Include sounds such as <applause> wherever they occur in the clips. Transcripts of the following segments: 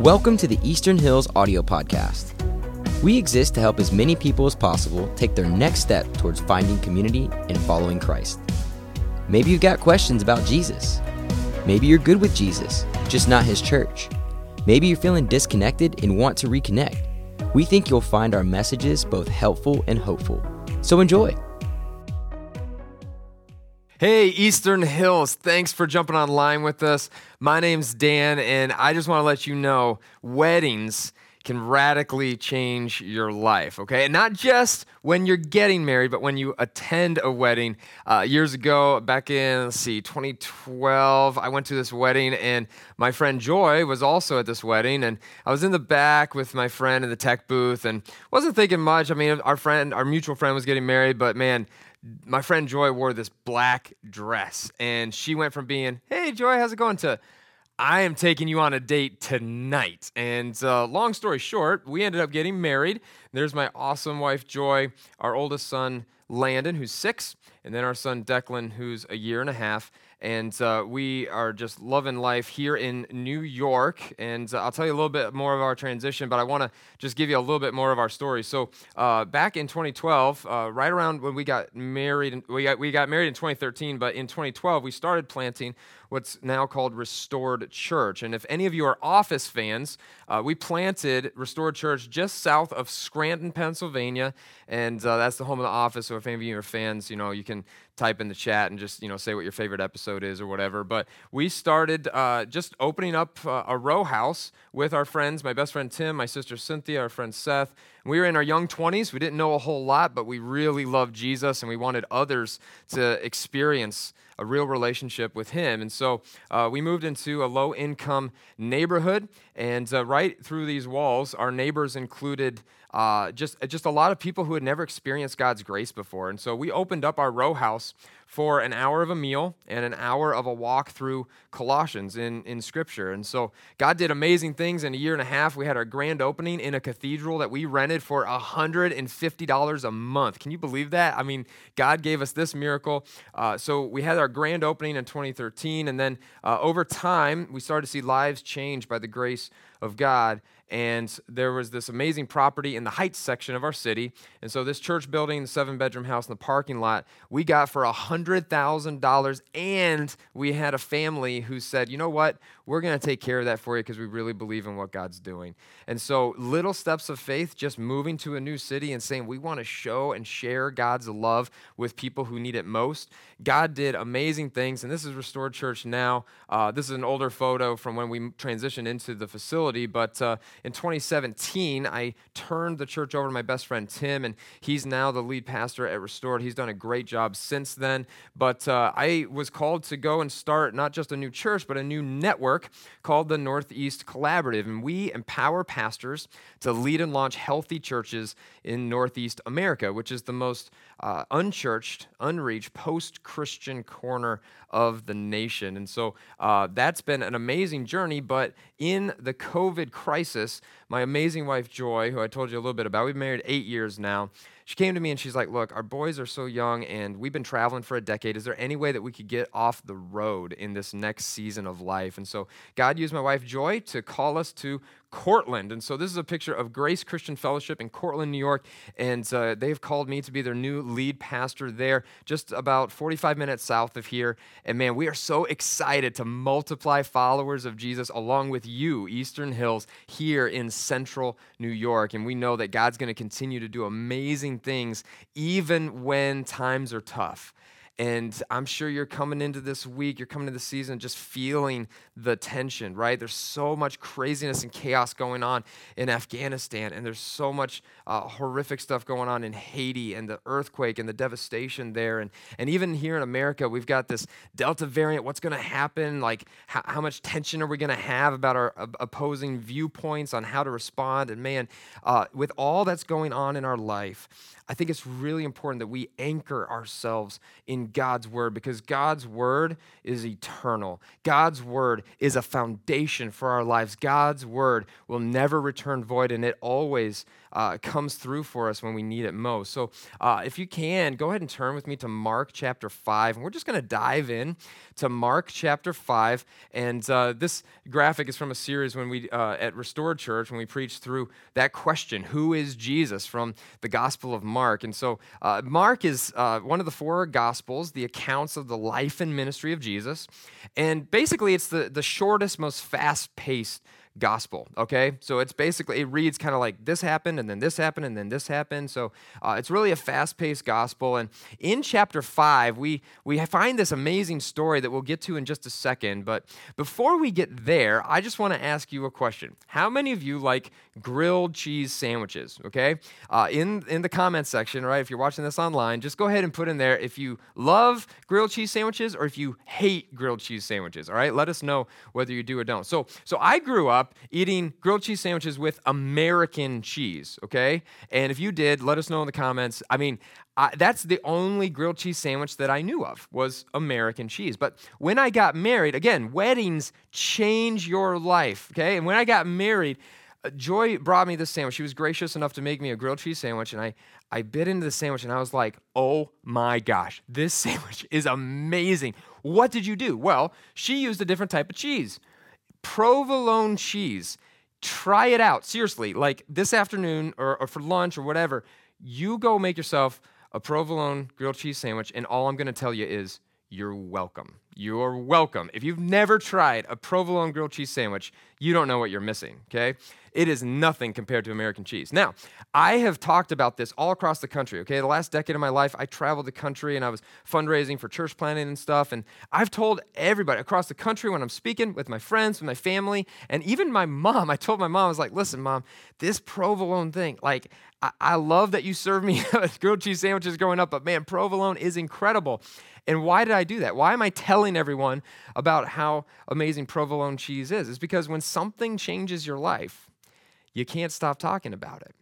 Welcome to the Eastern Hills Audio Podcast. We exist to help as many people as possible take their next step towards finding community and following Christ. Maybe you've got questions about Jesus. Maybe you're good with Jesus, just not his church. Maybe you're feeling disconnected and want to reconnect. We think you'll find our messages both helpful and hopeful. So enjoy. Hey, Eastern Hills, thanks for jumping online with us. My name's Dan, and I just want to let you know weddings can radically change your life, okay? And not just when you're getting married, but when you attend a wedding. Uh, years ago, back in, let's see, 2012, I went to this wedding, and my friend Joy was also at this wedding. And I was in the back with my friend in the tech booth and wasn't thinking much. I mean, our friend, our mutual friend was getting married, but man, my friend Joy wore this black dress, and she went from being, "Hey Joy, how's it going?" to I am taking you on a date tonight. And uh, long story short, we ended up getting married. There's my awesome wife, Joy, our oldest son, Landon, who's six, and then our son, Declan, who's a year and a half. And uh, we are just loving life here in New York. And uh, I'll tell you a little bit more of our transition, but I want to just give you a little bit more of our story. So, uh, back in 2012, uh, right around when we got married, we got, we got married in 2013, but in 2012, we started planting what's now called Restored Church. And if any of you are office fans, uh, we planted Restored Church just south of Scranton, Pennsylvania, and uh, that's the home of the office. So if any of you are fans, you know, you can type in the chat and just you know say what your favorite episode is or whatever. But we started uh, just opening up uh, a row house with our friends, my best friend Tim, my sister Cynthia, our friend Seth. We were in our young 20s. We didn't know a whole lot, but we really loved Jesus and we wanted others to experience a real relationship with Him. And so uh, we moved into a low income neighborhood. And uh, right through these walls, our neighbors included uh, just, just a lot of people who had never experienced God's grace before. And so we opened up our row house for an hour of a meal and an hour of a walk through Colossians in, in Scripture. And so God did amazing things in a year and a half. We had our grand opening in a cathedral that we rented for $150 a month. Can you believe that? I mean, God gave us this miracle. Uh, so we had our grand opening in 2013. And then uh, over time, we started to see lives change by the grace of God and there was this amazing property in the Heights section of our city. And so, this church building, the seven bedroom house in the parking lot, we got for a $100,000. And we had a family who said, you know what? We're going to take care of that for you because we really believe in what God's doing. And so, little steps of faith, just moving to a new city and saying, we want to show and share God's love with people who need it most. God did amazing things. And this is Restored Church now. Uh, this is an older photo from when we transitioned into the facility. But uh, in 2017, I turned the church over to my best friend Tim, and he's now the lead pastor at Restored. He's done a great job since then. But uh, I was called to go and start not just a new church, but a new network called the Northeast Collaborative. And we empower pastors to lead and launch healthy churches in Northeast America, which is the most uh, unchurched, unreached, post Christian corner of the nation. And so uh, that's been an amazing journey. But in the COVID crisis, my amazing wife, Joy, who I told you a little bit about, we've been married eight years now she came to me and she's like, Look, our boys are so young and we've been traveling for a decade. Is there any way that we could get off the road in this next season of life? And so God used my wife, Joy, to call us to Cortland. And so this is a picture of Grace Christian Fellowship in Cortland, New York. And uh, they've called me to be their new lead pastor there, just about 45 minutes south of here. And man, we are so excited to multiply followers of Jesus along with you, Eastern Hills, here in central New York. And we know that God's going to continue to do amazing things even when times are tough. And I'm sure you're coming into this week, you're coming into the season just feeling the tension, right? There's so much craziness and chaos going on in Afghanistan, and there's so much uh, horrific stuff going on in Haiti and the earthquake and the devastation there. And, and even here in America, we've got this Delta variant. What's going to happen? Like, how, how, much tension are we going to have about our uh, opposing viewpoints on how to respond? And man, uh, with all that's going on in our life, I think it's really important that we anchor ourselves in God's word because God's word is eternal. God's word is a foundation for our lives. God's word will never return void, and it always uh, comes through for us when we need it most. So, uh, if you can, go ahead and turn with me to Mark chapter 5. And we're just going to dive in to Mark chapter 5. And uh, this graphic is from a series when we, uh, at Restored Church, when we preached through that question Who is Jesus from the Gospel of Mark? And so, uh, Mark is uh, one of the four Gospels, the accounts of the life and ministry of Jesus. And basically, it's the, the shortest, most fast paced gospel okay? So it's basically it reads kind of like this happened and then this happened and then this happened. So uh, it's really a fast-paced gospel and in chapter 5 we we find this amazing story that we'll get to in just a second. But before we get there i just want to ask you a question. How many of you like grilled cheese sandwiches okay? Uh, in in the comments section right if you're watching this online just go ahead and put in there if you love grilled cheese sandwiches or if you hate grilled cheese sandwiches all right? Let us know whether you do or don't. So so i grew up eating grilled cheese sandwiches with American cheese, okay? And if you did, let us know in the comments. I mean, I, that's the only grilled cheese sandwich that I knew of was American cheese. But when I got married, again, weddings change your life, okay? And when I got married, uh, Joy brought me this sandwich. She was gracious enough to make me a grilled cheese sandwich, and I, I bit into the sandwich and I was like, oh my gosh, this <laughs> sandwich is amazing. What did you do? Well, she used a different type of cheese provolone cheese. Try it out. Seriously, like this afternoon or, or for lunch or whatever, you go make yourself a provolone grilled cheese sandwich, and all I'm going to tell you is you're welcome. You're welcome. If you've never tried a provolone grilled cheese sandwich, you don't know what you're missing, okay? It is nothing compared to American cheese. Now, I have talked about this all across the country, okay? The last decade of my life, I traveled the country and I was fundraising for church planting and stuff. And I've told everybody across the country when I'm speaking with my friends, with my family, and even my mom, <laughs> I told my mom, I was like, listen, mom, this provolone thing, like, I, I love that you serve me <laughs> grilled cheese sandwiches growing up, but man, provolone is incredible. And why did I do that? Why am I telling everyone about how amazing provolone cheese is? It's because when something changes your life, you can't stop talking about it.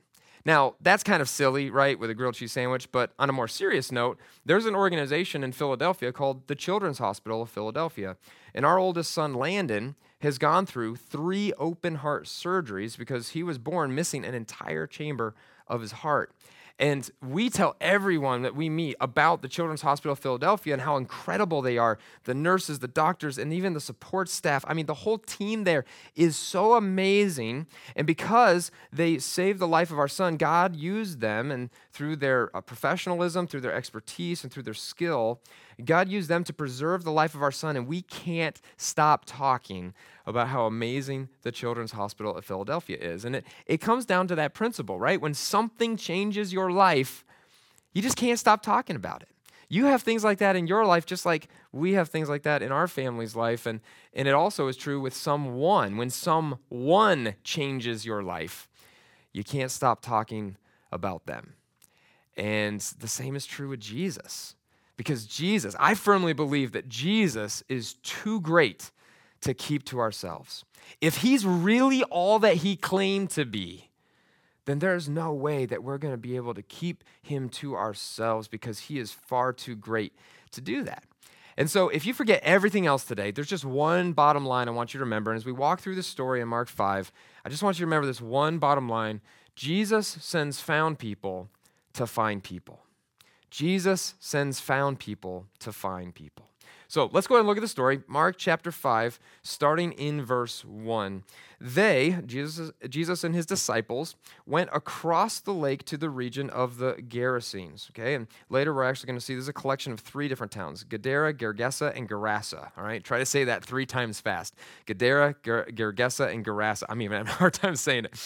Now, that's kind of silly, right, with a grilled cheese sandwich, but on a more serious note, there's an organization in Philadelphia called the Children's Hospital of Philadelphia. And our oldest son, Landon, has gone through three open heart surgeries because he was born missing an entire chamber of his heart. And we tell everyone that we meet about the Children's Hospital of Philadelphia and how incredible they are the nurses, the doctors, and even the support staff. I mean, the whole team there is so amazing. And because they saved the life of our son, God used them, and through their uh, professionalism, through their expertise, and through their skill, God used them to preserve the life of our son. And we can't stop talking about how amazing the Children's Hospital at Philadelphia is. And it, it comes down to that principle, right? When something changes your life, you just can't stop talking about it. You have things like that in your life, just like we have things like that in our family's life. And, and it also is true with someone. When someone changes your life, you can't stop talking about them. And the same is true with Jesus. Because Jesus, I firmly believe that Jesus is too great to keep to ourselves. If he's really all that he claimed to be, then there's no way that we're going to be able to keep him to ourselves because he is far too great to do that. And so, if you forget everything else today, there's just one bottom line I want you to remember. And as we walk through this story in Mark 5, I just want you to remember this one bottom line Jesus sends found people to find people. Jesus sends found people to find people. So let's go ahead and look at the story. Mark chapter 5, starting in verse 1. They, Jesus, Jesus and his disciples, went across the lake to the region of the Gerasenes. Okay, and later we're actually going to see there's a collection of three different towns Gadara, Gergesa, and Gerasa. All right, try to say that three times fast Gadara, Ger- Gergesa, and Gerasa. I'm even having a hard time saying it.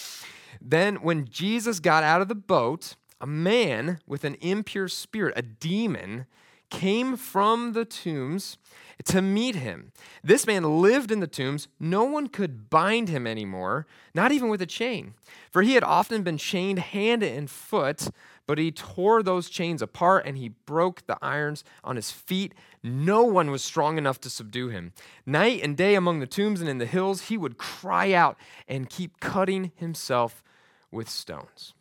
Then, when Jesus got out of the boat, a man with an impure spirit, a demon, came from the tombs to meet him. This man lived in the tombs. No one could bind him anymore, not even with a chain. For he had often been chained hand and foot, but he tore those chains apart and he broke the irons on his feet. No one was strong enough to subdue him. Night and day among the tombs and in the hills, he would cry out and keep cutting himself with stones.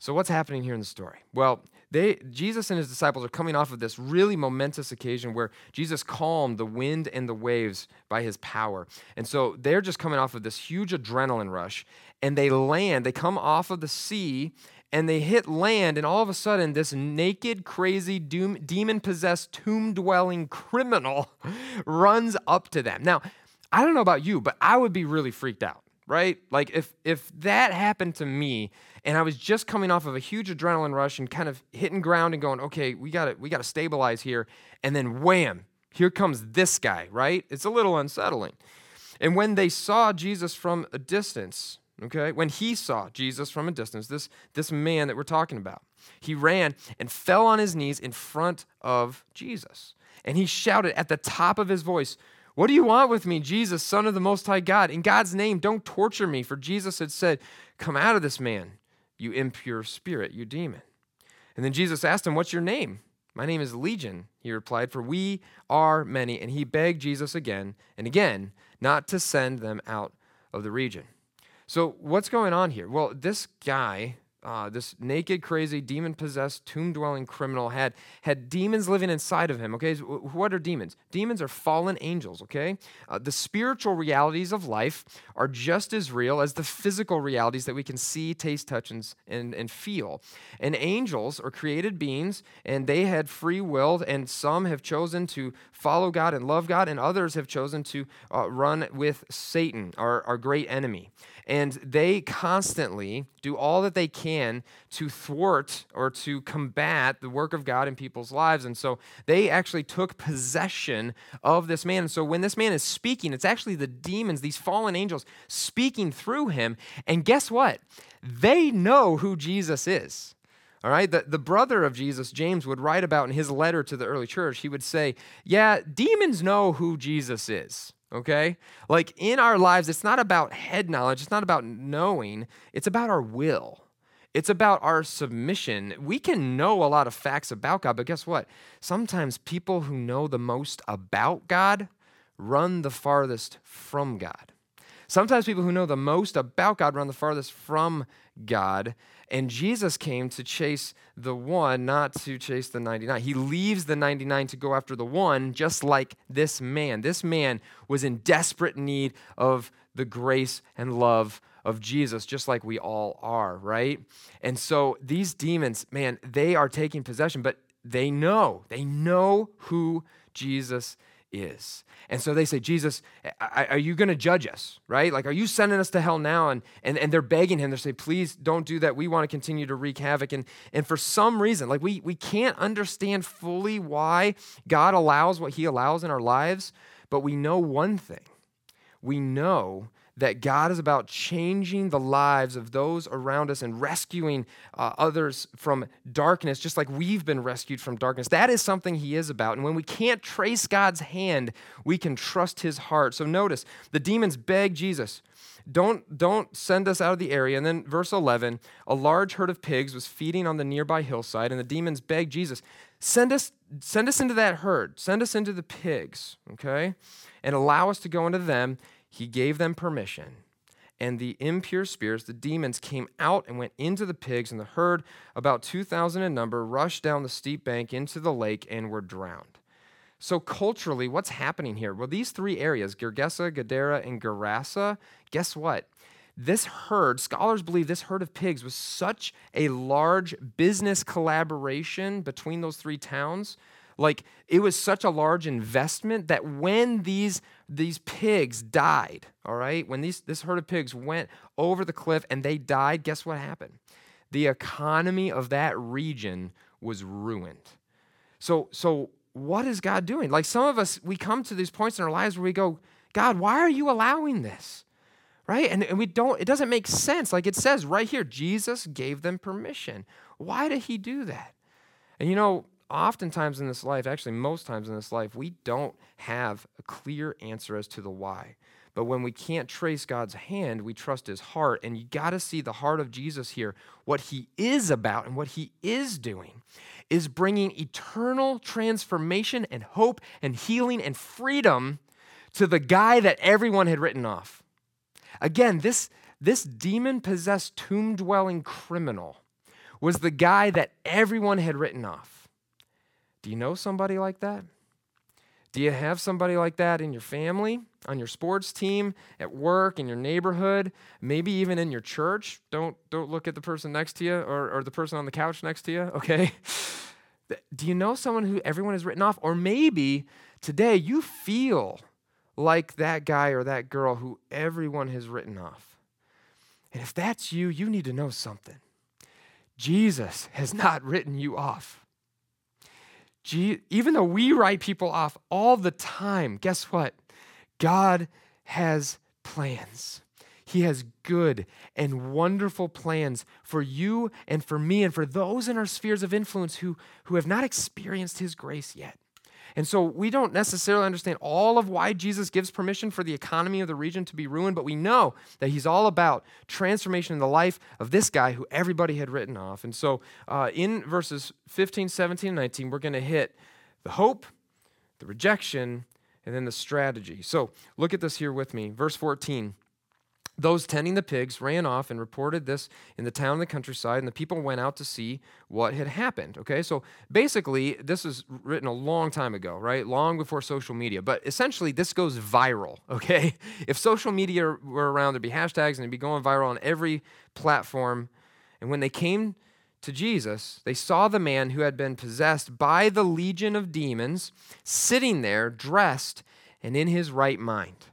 So what's happening here in the story? Well, they Jesus and his disciples are coming off of this really momentous occasion where Jesus calmed the wind and the waves by his power. And so they're just coming off of this huge adrenaline rush and they land, they come off of the sea and they hit land and all of a sudden this naked crazy demon possessed tomb dwelling criminal <laughs> runs up to them. Now, I don't know about you, but I would be really freaked out right? Like if if that happened to me and I was just coming off of a huge adrenaline rush and kind of hitting ground and going, okay, we got to we got to stabilize here, and then wham, here comes this guy, right? It's a little unsettling. And when they saw Jesus from a distance, okay, when he saw Jesus from a distance, this this man that we're talking about, he ran and fell on his knees in front of Jesus. And he shouted at the top of his voice, what do you want with me, Jesus, Son of the Most High God? In God's name, don't torture me. For Jesus had said, Come out of this man, you impure spirit, you demon. And then Jesus asked him, What's your name? My name is Legion, he replied, for we are many. And he begged Jesus again and again not to send them out of the region. So, what's going on here? Well, this guy uh, this naked, crazy, demon possessed, tomb dwelling criminal had, had demons living inside of him. Okay, what are demons? Demons are fallen angels. Okay, uh, the spiritual realities of life are just as real as the physical realities that we can see, taste, touch, and, and, and feel. And angels are created beings, and they had free will, and some have chosen to follow God and love God, and others have chosen to uh, run with Satan, our, our great enemy. And they constantly do all that they can to thwart or to combat the work of God in people's lives. And so they actually took possession of this man. And so when this man is speaking, it's actually the demons, these fallen angels, speaking through him. And guess what? They know who Jesus is. All right, the, the brother of Jesus, James, would write about in his letter to the early church, he would say, Yeah, demons know who Jesus is okay? Like in our lives, it's not about head knowledge, it's not about knowing, it's about our will. It's about our submission. We can know a lot of facts about God, but guess what? Sometimes people who know the most about God run the farthest from God. Sometimes people who know the most about God run the farthest from God. And Jesus came to chase the one, not to chase the 99. He leaves the 99 to go after the one, just like this man. This man was in desperate need of the grace and love of Jesus, just like we all are, right? And so these demons, man, they are taking possession, but they know, they know who Jesus is. And so they say, Jesus, are you going to judge us, right? Like, are you sending us to hell now? And, and, and they're begging him. They say, please don't do that. We want to continue to wreak havoc. And, and for some reason, like, we, we can't understand fully why God allows what he allows in our lives, but we know one thing. We know that God is about changing the lives of those around us and rescuing uh, others from darkness, just like we've been rescued from darkness. That is something He is about. And when we can't trace God's hand, we can trust His heart. So notice the demons beg Jesus. Don't, don't send us out of the area. And then, verse 11 a large herd of pigs was feeding on the nearby hillside, and the demons begged Jesus, send us, send us into that herd, send us into the pigs, okay? And allow us to go into them he gave them permission. And the impure spirits, the demons, came out and went into the pigs, and the herd, about 2,000 in number, rushed down the steep bank into the lake and were drowned. So, culturally, what's happening here? Well, these three areas, Gergesa, Gadara, and Gerasa, guess what? This herd, scholars believe this herd of pigs was such a large business collaboration between those three towns like it was such a large investment that when these these pigs died, all right, when these this herd of pigs went over the cliff and they died, guess what happened? The economy of that region was ruined. So so what is God doing? Like some of us, we come to these points in our lives where we go, God, why are you allowing this? Right? And, and we don't, it doesn't make sense. Like it says right here, Jesus gave them permission. Why did he do that? And you know, oftentimes in this life, actually, most times in this life, we don't have a clear answer as to the why. But when we can't trace God's hand, we trust his heart. And you got to see the heart of Jesus here. What he is about and what he is doing is bringing eternal transformation and hope and healing and freedom to the guy that everyone had written off. Again, this, this demon possessed tomb dwelling criminal was the guy that everyone had written off. Do you know somebody like that? Do you have somebody like that in your family, on your sports team, at work, in your neighborhood, maybe even in your church? Don't, don't look at the person next to you or, or the person on the couch next to you, <laughs> okay? Do you know someone who everyone has written off? Or maybe today you feel like that guy or that girl who everyone has written off. And if that's you, you need to know something. Jesus has not written you off. Even though we write people off all the time, guess what? God has plans. He has good and wonderful plans for you and for me and for those in our spheres of influence who, who have not experienced His grace yet. And so we don't necessarily understand all of why Jesus gives permission for the economy of the region to be ruined, but we know that he's all about transformation in the life of this guy who everybody had written off. And so uh, in verses 15, 17, and 19, we're going to hit the hope, the rejection, and then the strategy. So look at this here with me. Verse 14. Those tending the pigs ran off and reported this in the town and the countryside, and the people went out to see what had happened. Okay, so basically, this is written a long time ago, right? Long before social media. But essentially, this goes viral, <laughs> okay? If social media were around, there'd be hashtags and it'd be going viral on every platform. And when they came to Jesus, they saw the man who had been possessed by the legion of demons sitting there, dressed and in his right mind.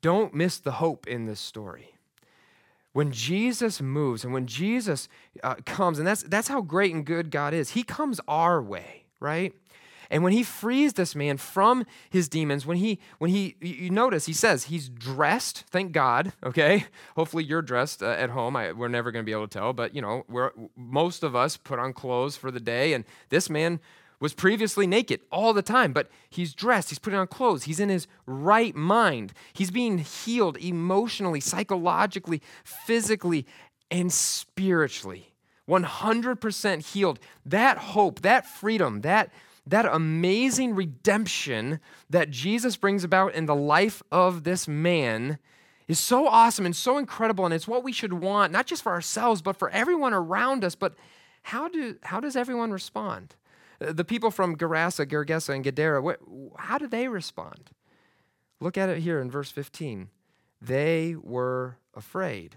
Don't miss the hope in this story. When Jesus moves and when Jesus uh, comes, and that's, that's how great and good God is, He comes our way, right? And when he frees this man from his demons, when he, when he, you notice, he says he's dressed. Thank God. <laughs> Okay, hopefully you're dressed uh, at home. I, we're never going to be able to tell, but you know, most of us put on clothes for the day, and this man was previously naked all the time, but he's dressed, he's putting on clothes, he's in his right mind. He's being healed emotionally, psychologically, physically, and spiritually. 100% healed. That hope, that freedom, that, that amazing redemption that Jesus brings about in the life of this man is so awesome and so incredible. And it's what we should want, not just for ourselves, but for everyone around us. But how, do, how does everyone respond? The people from Gerasa, Gergesa, and Gadara, what, how did they respond? Look at it here in verse 15. They were afraid.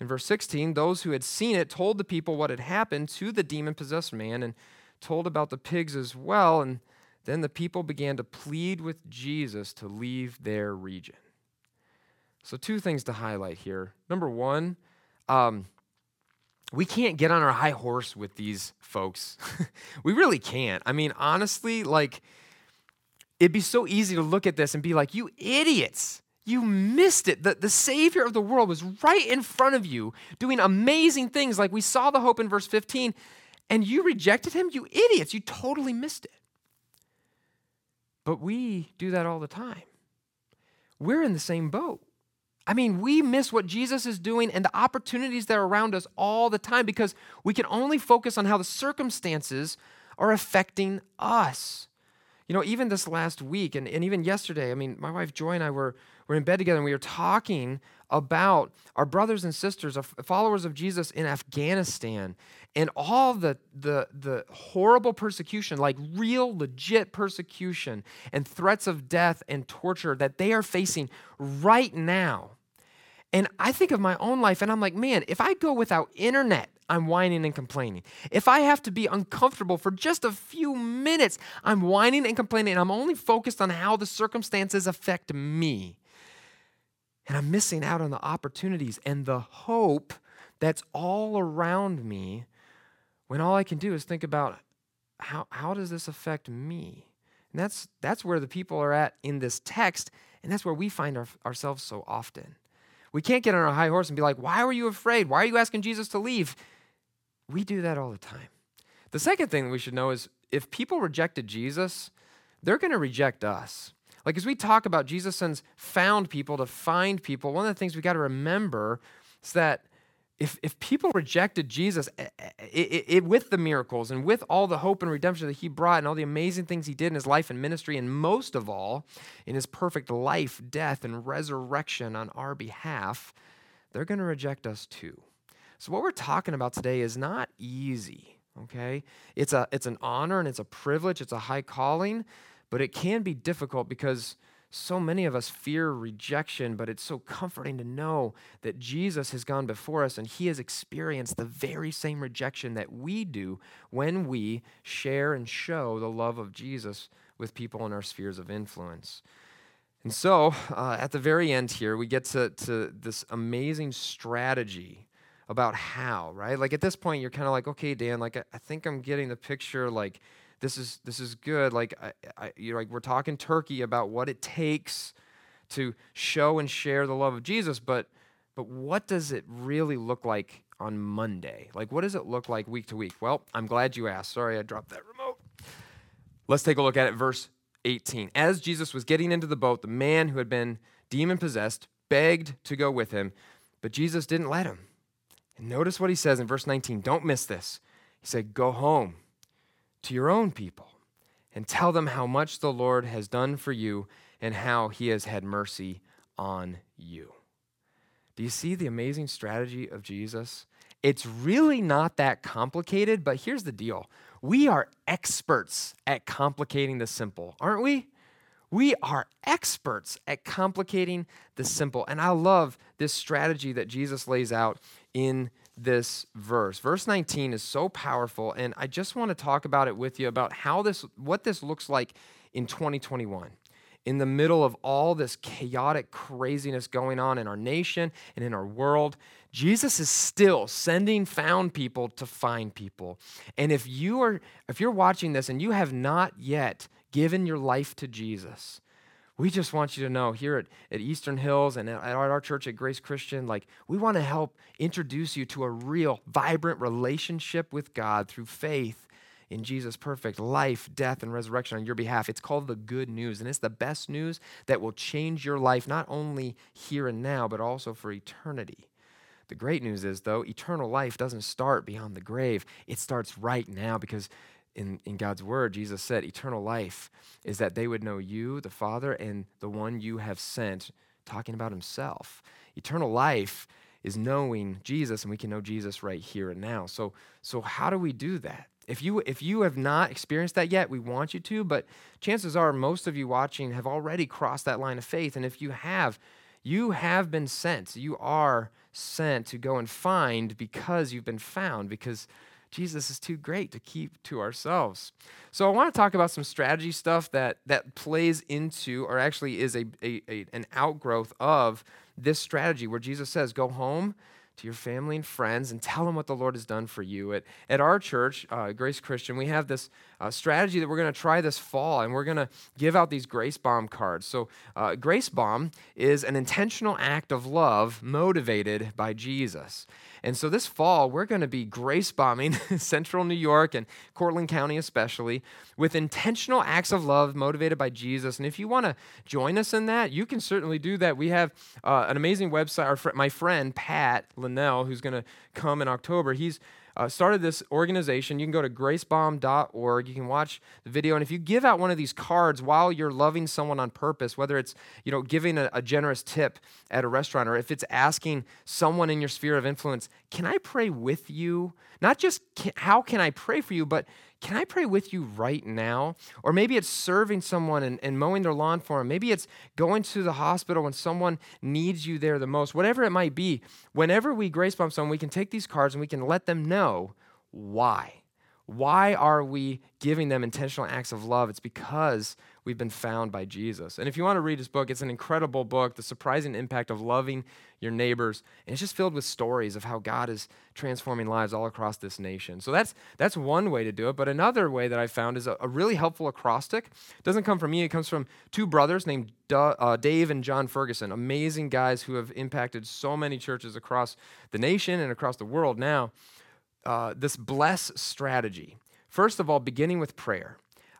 In verse 16, those who had seen it told the people what had happened to the demon possessed man and told about the pigs as well. And then the people began to plead with Jesus to leave their region. So, two things to highlight here. Number one, um, we can't get on our high horse with these folks. <laughs> we really can't. I mean, honestly, like, it'd be so easy to look at this and be like, you idiots. You missed it. The, the Savior of the world was right in front of you doing amazing things, like we saw the hope in verse 15, and you rejected him? You idiots. You totally missed it. But we do that all the time. We're in the same boat. I mean, we miss what Jesus is doing and the opportunities that are around us all the time because we can only focus on how the circumstances are affecting us. You know, even this last week and, and even yesterday, I mean, my wife Joy and I were, were in bed together and we were talking about our brothers and sisters, our followers of Jesus in Afghanistan, and all the, the, the horrible persecution, like real, legit persecution and threats of death and torture that they are facing right now. And I think of my own life and I'm like, man, if I go without internet, I'm whining and complaining. If I have to be uncomfortable for just a few minutes, I'm whining and complaining. And I'm only focused on how the circumstances affect me. And I'm missing out on the opportunities and the hope that's all around me when all I can do is think about how, how does this affect me? And that's, that's where the people are at in this text, and that's where we find our, ourselves so often. We can't get on our high horse and be like, why were you afraid? Why are you asking Jesus to leave? We do that all the time. The second thing we should know is if people rejected Jesus, they're going to reject us. Like as we talk about Jesus sends found people to find people, one of the things we got to remember is that if, if people rejected Jesus it, eh, eh, it, it, with the miracles and with all the hope and redemption that he brought and all the amazing things he did in his life and ministry, and most of all, in his perfect life, death, and resurrection on our behalf, they're going to reject us too. So, what we're talking about today is not easy, okay? It's, a, it's an honor and it's a privilege, it's a high calling, but it can be difficult because so many of us fear rejection, but it's so comforting to know that Jesus has gone before us and he has experienced the very same rejection that we do when we share and show the love of Jesus with people in our spheres of influence. And so, uh, at the very end here, we get to, to this amazing strategy about how, right? Like at this point, you're kind of like, okay, Dan, like I, I think I'm getting the picture. Like, this is this is good. Like I, I, you know, like we're talking Turkey about what it takes to show and share the love of Jesus, but but what does it really look like on Monday? Like what does it look like week to week? Well, I'm glad you asked. Sorry, I dropped that remote. Let's take a look at it. Verse 18. As Jesus was getting into the boat, the man who had been demon possessed begged to go with him, but Jesus didn't let him. And notice what he says in verse 19. Don't miss this. He said, Go home to your own people and tell them how much the Lord has done for you and how he has had mercy on you. Do you see the amazing strategy of Jesus? It's really not that complicated, but here's the deal we are experts at complicating the simple, aren't we? We are experts at complicating the simple. And I love this strategy that Jesus lays out in this verse. Verse 19 is so powerful and I just want to talk about it with you about how this what this looks like in 2021. In the middle of all this chaotic craziness going on in our nation and in our world, Jesus is still sending found people to find people. And if you are if you're watching this and you have not yet given your life to Jesus, we just want you to know here at, at Eastern Hills and at our church at Grace Christian, like we want to help introduce you to a real, vibrant relationship with God through faith in Jesus' perfect life, death, and resurrection on your behalf. It's called the good news, and it's the best news that will change your life, not only here and now, but also for eternity. The great news is, though, eternal life doesn't start beyond the grave. It starts right now because in, in God's word, Jesus said, eternal life is that they would know you, the Father, and the one you have sent, talking about himself. Eternal life is knowing Jesus, and we can know Jesus right here and now. So, so how do we do that? If you if you have not experienced that yet, we want you to, but chances are most of you watching have already crossed that line of faith. And if you have, you have been sent. You are sent to go and find because you've been found, because Jesus is too great to keep to ourselves. So I want to talk about some strategy stuff that that plays into, or actually is a, a, a an outgrowth of this strategy where Jesus says, "Go home." to your family and friends and tell them what the Lord has done for you. At, at our church, uh, Grace Christian, we have this uh, strategy that we're going to try this fall, and we're going to give out these Grace Bomb cards. So, uh, Grace Bomb is an intentional act of love motivated by Jesus. And so this fall, we're going to be grace bombing <laughs> central New York and Cortland County, especially, with intentional acts of love motivated by Jesus. And if you want to join us in that, you can certainly do that. We have uh, an amazing website. Our fr- my friend, Pat Linnell, who's going to come in October, he's uh, started this organization. You can go to gracebomb.org. You can watch the video. And if you give out one of these cards while you're loving someone on purpose, whether it's you know giving a, a generous tip at a restaurant or if it's asking someone in your sphere of influence, can I pray with you? Not just can, how can I pray for you, but can I pray with you right now? Or maybe it's serving someone and, and mowing their lawn for them. Maybe it's going to the hospital when someone needs you there the most. Whatever it might be, whenever we grace bomb someone, we can take these cards and we can let them know why. Why are we giving them intentional acts of love? It's because we've been found by Jesus. And if you want to read his book, it's an incredible book, The Surprising Impact of Loving Your Neighbors. And it's just filled with stories of how God is transforming lives all across this nation. So that's that's one way to do it. But another way that I found is a, a really helpful acrostic. It doesn't come from me, it comes from two brothers named uh, Dave and Jon Ferguson, amazing guys who have impacted so many churches across the nation and across the world now. Uh, this bless strategy. First of all, beginning with prayer.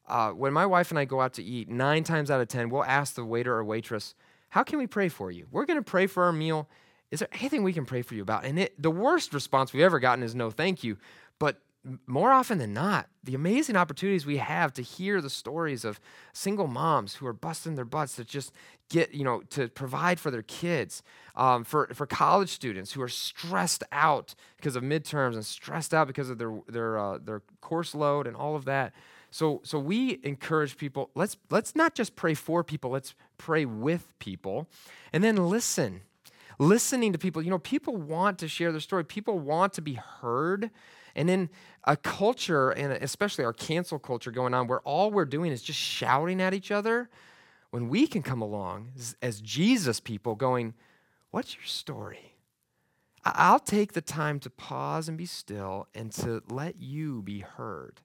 Uh, when my wife and I go out to eat, nine times out of 10, we'll ask the waiter or waitress, How can we pray for you? We're going to pray for our meal. Is there anything we can pray for you about? And it, the worst response we've ever gotten is no, thank you. But more often than not, the amazing opportunities we have to hear the stories of single moms who are busting their butts to just get, you know, to provide for their kids, um, for, for college students who are stressed out because of midterms and stressed out because of their, their, uh, their course load and all of that. So, so we encourage people, let's, let's not just pray for people, let's pray with people and then listen. Listening to people, you know, people want to share their story. People want to be heard. And in a culture, and especially our cancel culture going on, where all we're doing is just shouting at each other, when we can come along as Jesus people going, What's your story? I'll take the time to pause and be still and to let you be heard.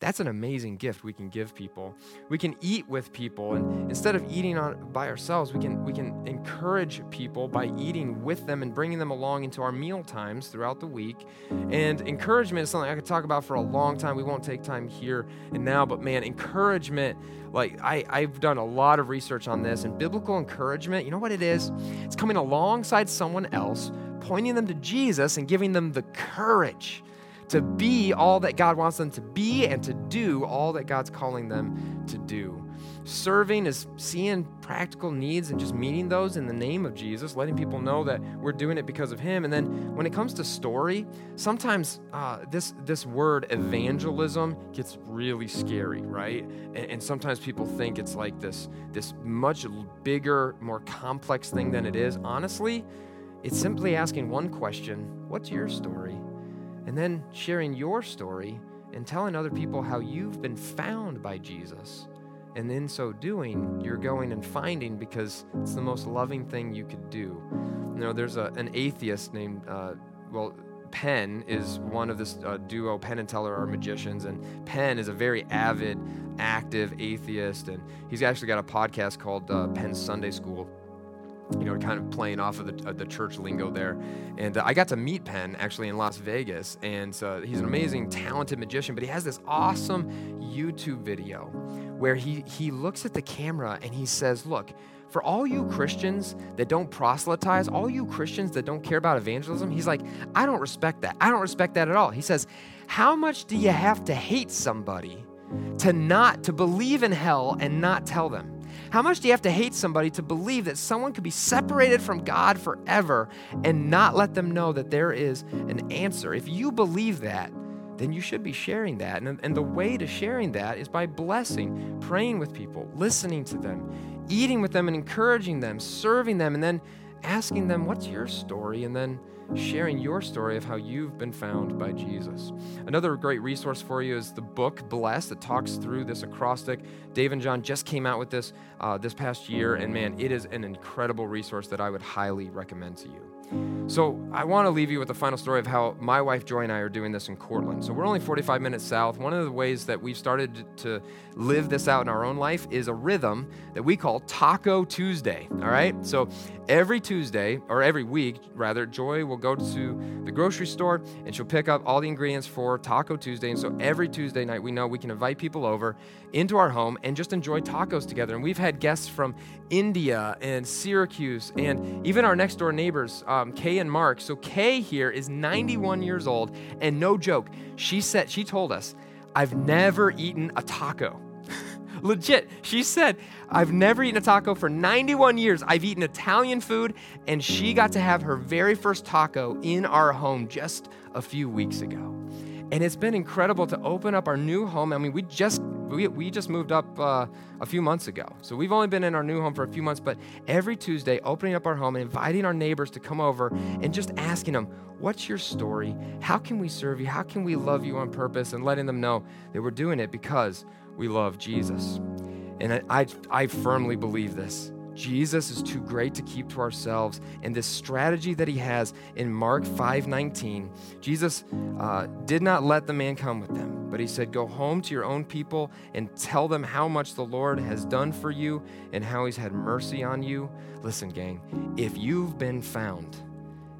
That's an amazing gift we can give people. We can eat with people, and instead of eating on, by ourselves, we can, we can encourage people by eating with them and bringing them along into our meal times throughout the week. And encouragement is something I could talk about for a long time. We won't take time here and now, but man, encouragement, like I, I've done a lot of research on this, and biblical encouragement, you know what it is? It's coming alongside someone else, pointing them to Jesus, and giving them the courage to be all that God wants them to be and to do all that God's calling them to do. Serving is seeing practical needs and just meeting those in the name of Jesus, letting people know that we're doing it because of Him. And then when it comes to story, sometimes uh, this this word evangelism gets really scary, right? And, and sometimes people think it's like this this much bigger, more complex thing than it is. Honestly, it's simply asking one question: What's your story? And then sharing your story and telling other people how you've been found by Jesus. And in so doing, you're going and finding because it's the most loving thing you could do. You know, there's a, an atheist named, uh, well, Penn is one of this uh, duo. Penn and Teller are magicians, and Penn is a very avid, active atheist, and he's actually got a podcast called uh, Penn Sunday School you know, kind of playing off of the, the church lingo there. And uh, I got to meet Penn actually in Las Vegas. And uh, he's an amazing, talented magician, but he has this awesome YouTube video where he, he looks at the camera and he says, Look, for all you Christians that don't proselytize, all you Christians that don't care about evangelism, he's like, I don't respect that. I don't respect that at all. He says, How much do you have to hate somebody to not, to believe in hell and not tell them? How much do you have to hate somebody to believe that someone could be separated from God forever and not let them know that there is an answer? If you believe that, then you should be sharing that. And, and the way to sharing that is by blessing, praying with people, listening to them, eating with them and encouraging them, serving them, and then asking them, What's your story? And then sharing your story of how you've been found by Jesus. Another great resource for you is the book Blessed that talks through this acrostic. Dave and Jon just came out with this uh, this past year, and man, it is an incredible resource that I would highly recommend to you. So, I want to leave you with the final story of how my wife Joy and I are doing this in Cortland. So, we're only 45 minutes south. One of the ways that we've started to live this out in our own life is a rhythm that we call Taco Tuesday. All right? So, every Tuesday, or every week rather, Joy will go to the grocery store and she'll pick up all the ingredients for Taco Tuesday. And so, every Tuesday night, we know we can invite people over into our home and just enjoy tacos together. And we've had guests from India and Syracuse and even our next door neighbors um, Kay and Mark. So Kay here is 91 years old, and no joke, she said she told us, "I've never eaten a taco." Legit, she said, "I've never eaten a taco for 91 years. I've eaten Italian food, and she got to have her very first taco in our home just a few weeks ago." And it's been incredible to open up our new home. I mean, we just we, we just moved up uh, a few months ago. So we've only been in our new home for a few months, but every Tuesday, opening up our home and inviting our neighbors to come over and just asking them, What's your story? How can we serve you? How can we love you on purpose? And letting them know that we're doing it because we love Jesus. And I, I, I firmly believe this. Jesus is too great to keep to ourselves. And this strategy that he has in Mark 5:19, Jesus uh, did not let the man come with them, but he said, "Go home to your own people and tell them how much the Lord has done for you and how he's had mercy on you." Listen, gang, if you've been found,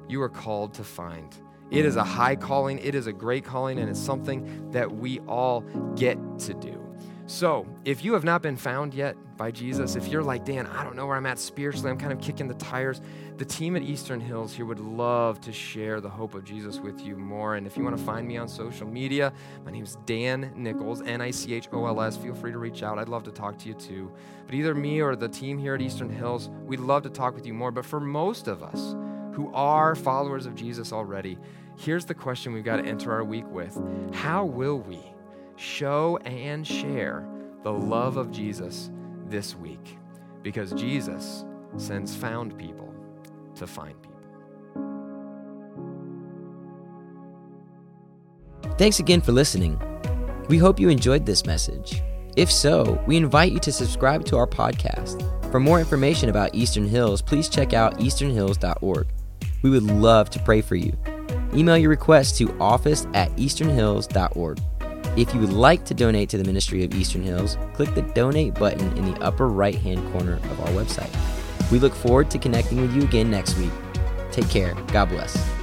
you are called to find. It is a high calling, it is a great calling, and it's something that we all get to do. So, if you have not been found yet by Jesus, if you're like, Dan, I don't know where I'm at spiritually, I'm kind of kicking the tires, the team at Eastern Hills here would love to share the hope of Jesus with you more. And if you want to find me on social media, my name is Dan Nichols, N I C H O L S. Feel free to reach out. I'd love to talk to you too. But either me or the team here at Eastern Hills, we'd love to talk with you more. But for most of us who are followers of Jesus already, here's the question we've got to enter our week with How will we? Show and share the love of Jesus this week because Jesus sends found people to find people. Thanks again for listening. We hope you enjoyed this message. If so, we invite you to subscribe to our podcast. For more information about Eastern Hills, please check out easternhills.org. We would love to pray for you. Email your request to office at easternhills.org. If you would like to donate to the ministry of Eastern Hills, click the donate button in the upper right hand corner of our website. We look forward to connecting with you again next week. Take care. God bless.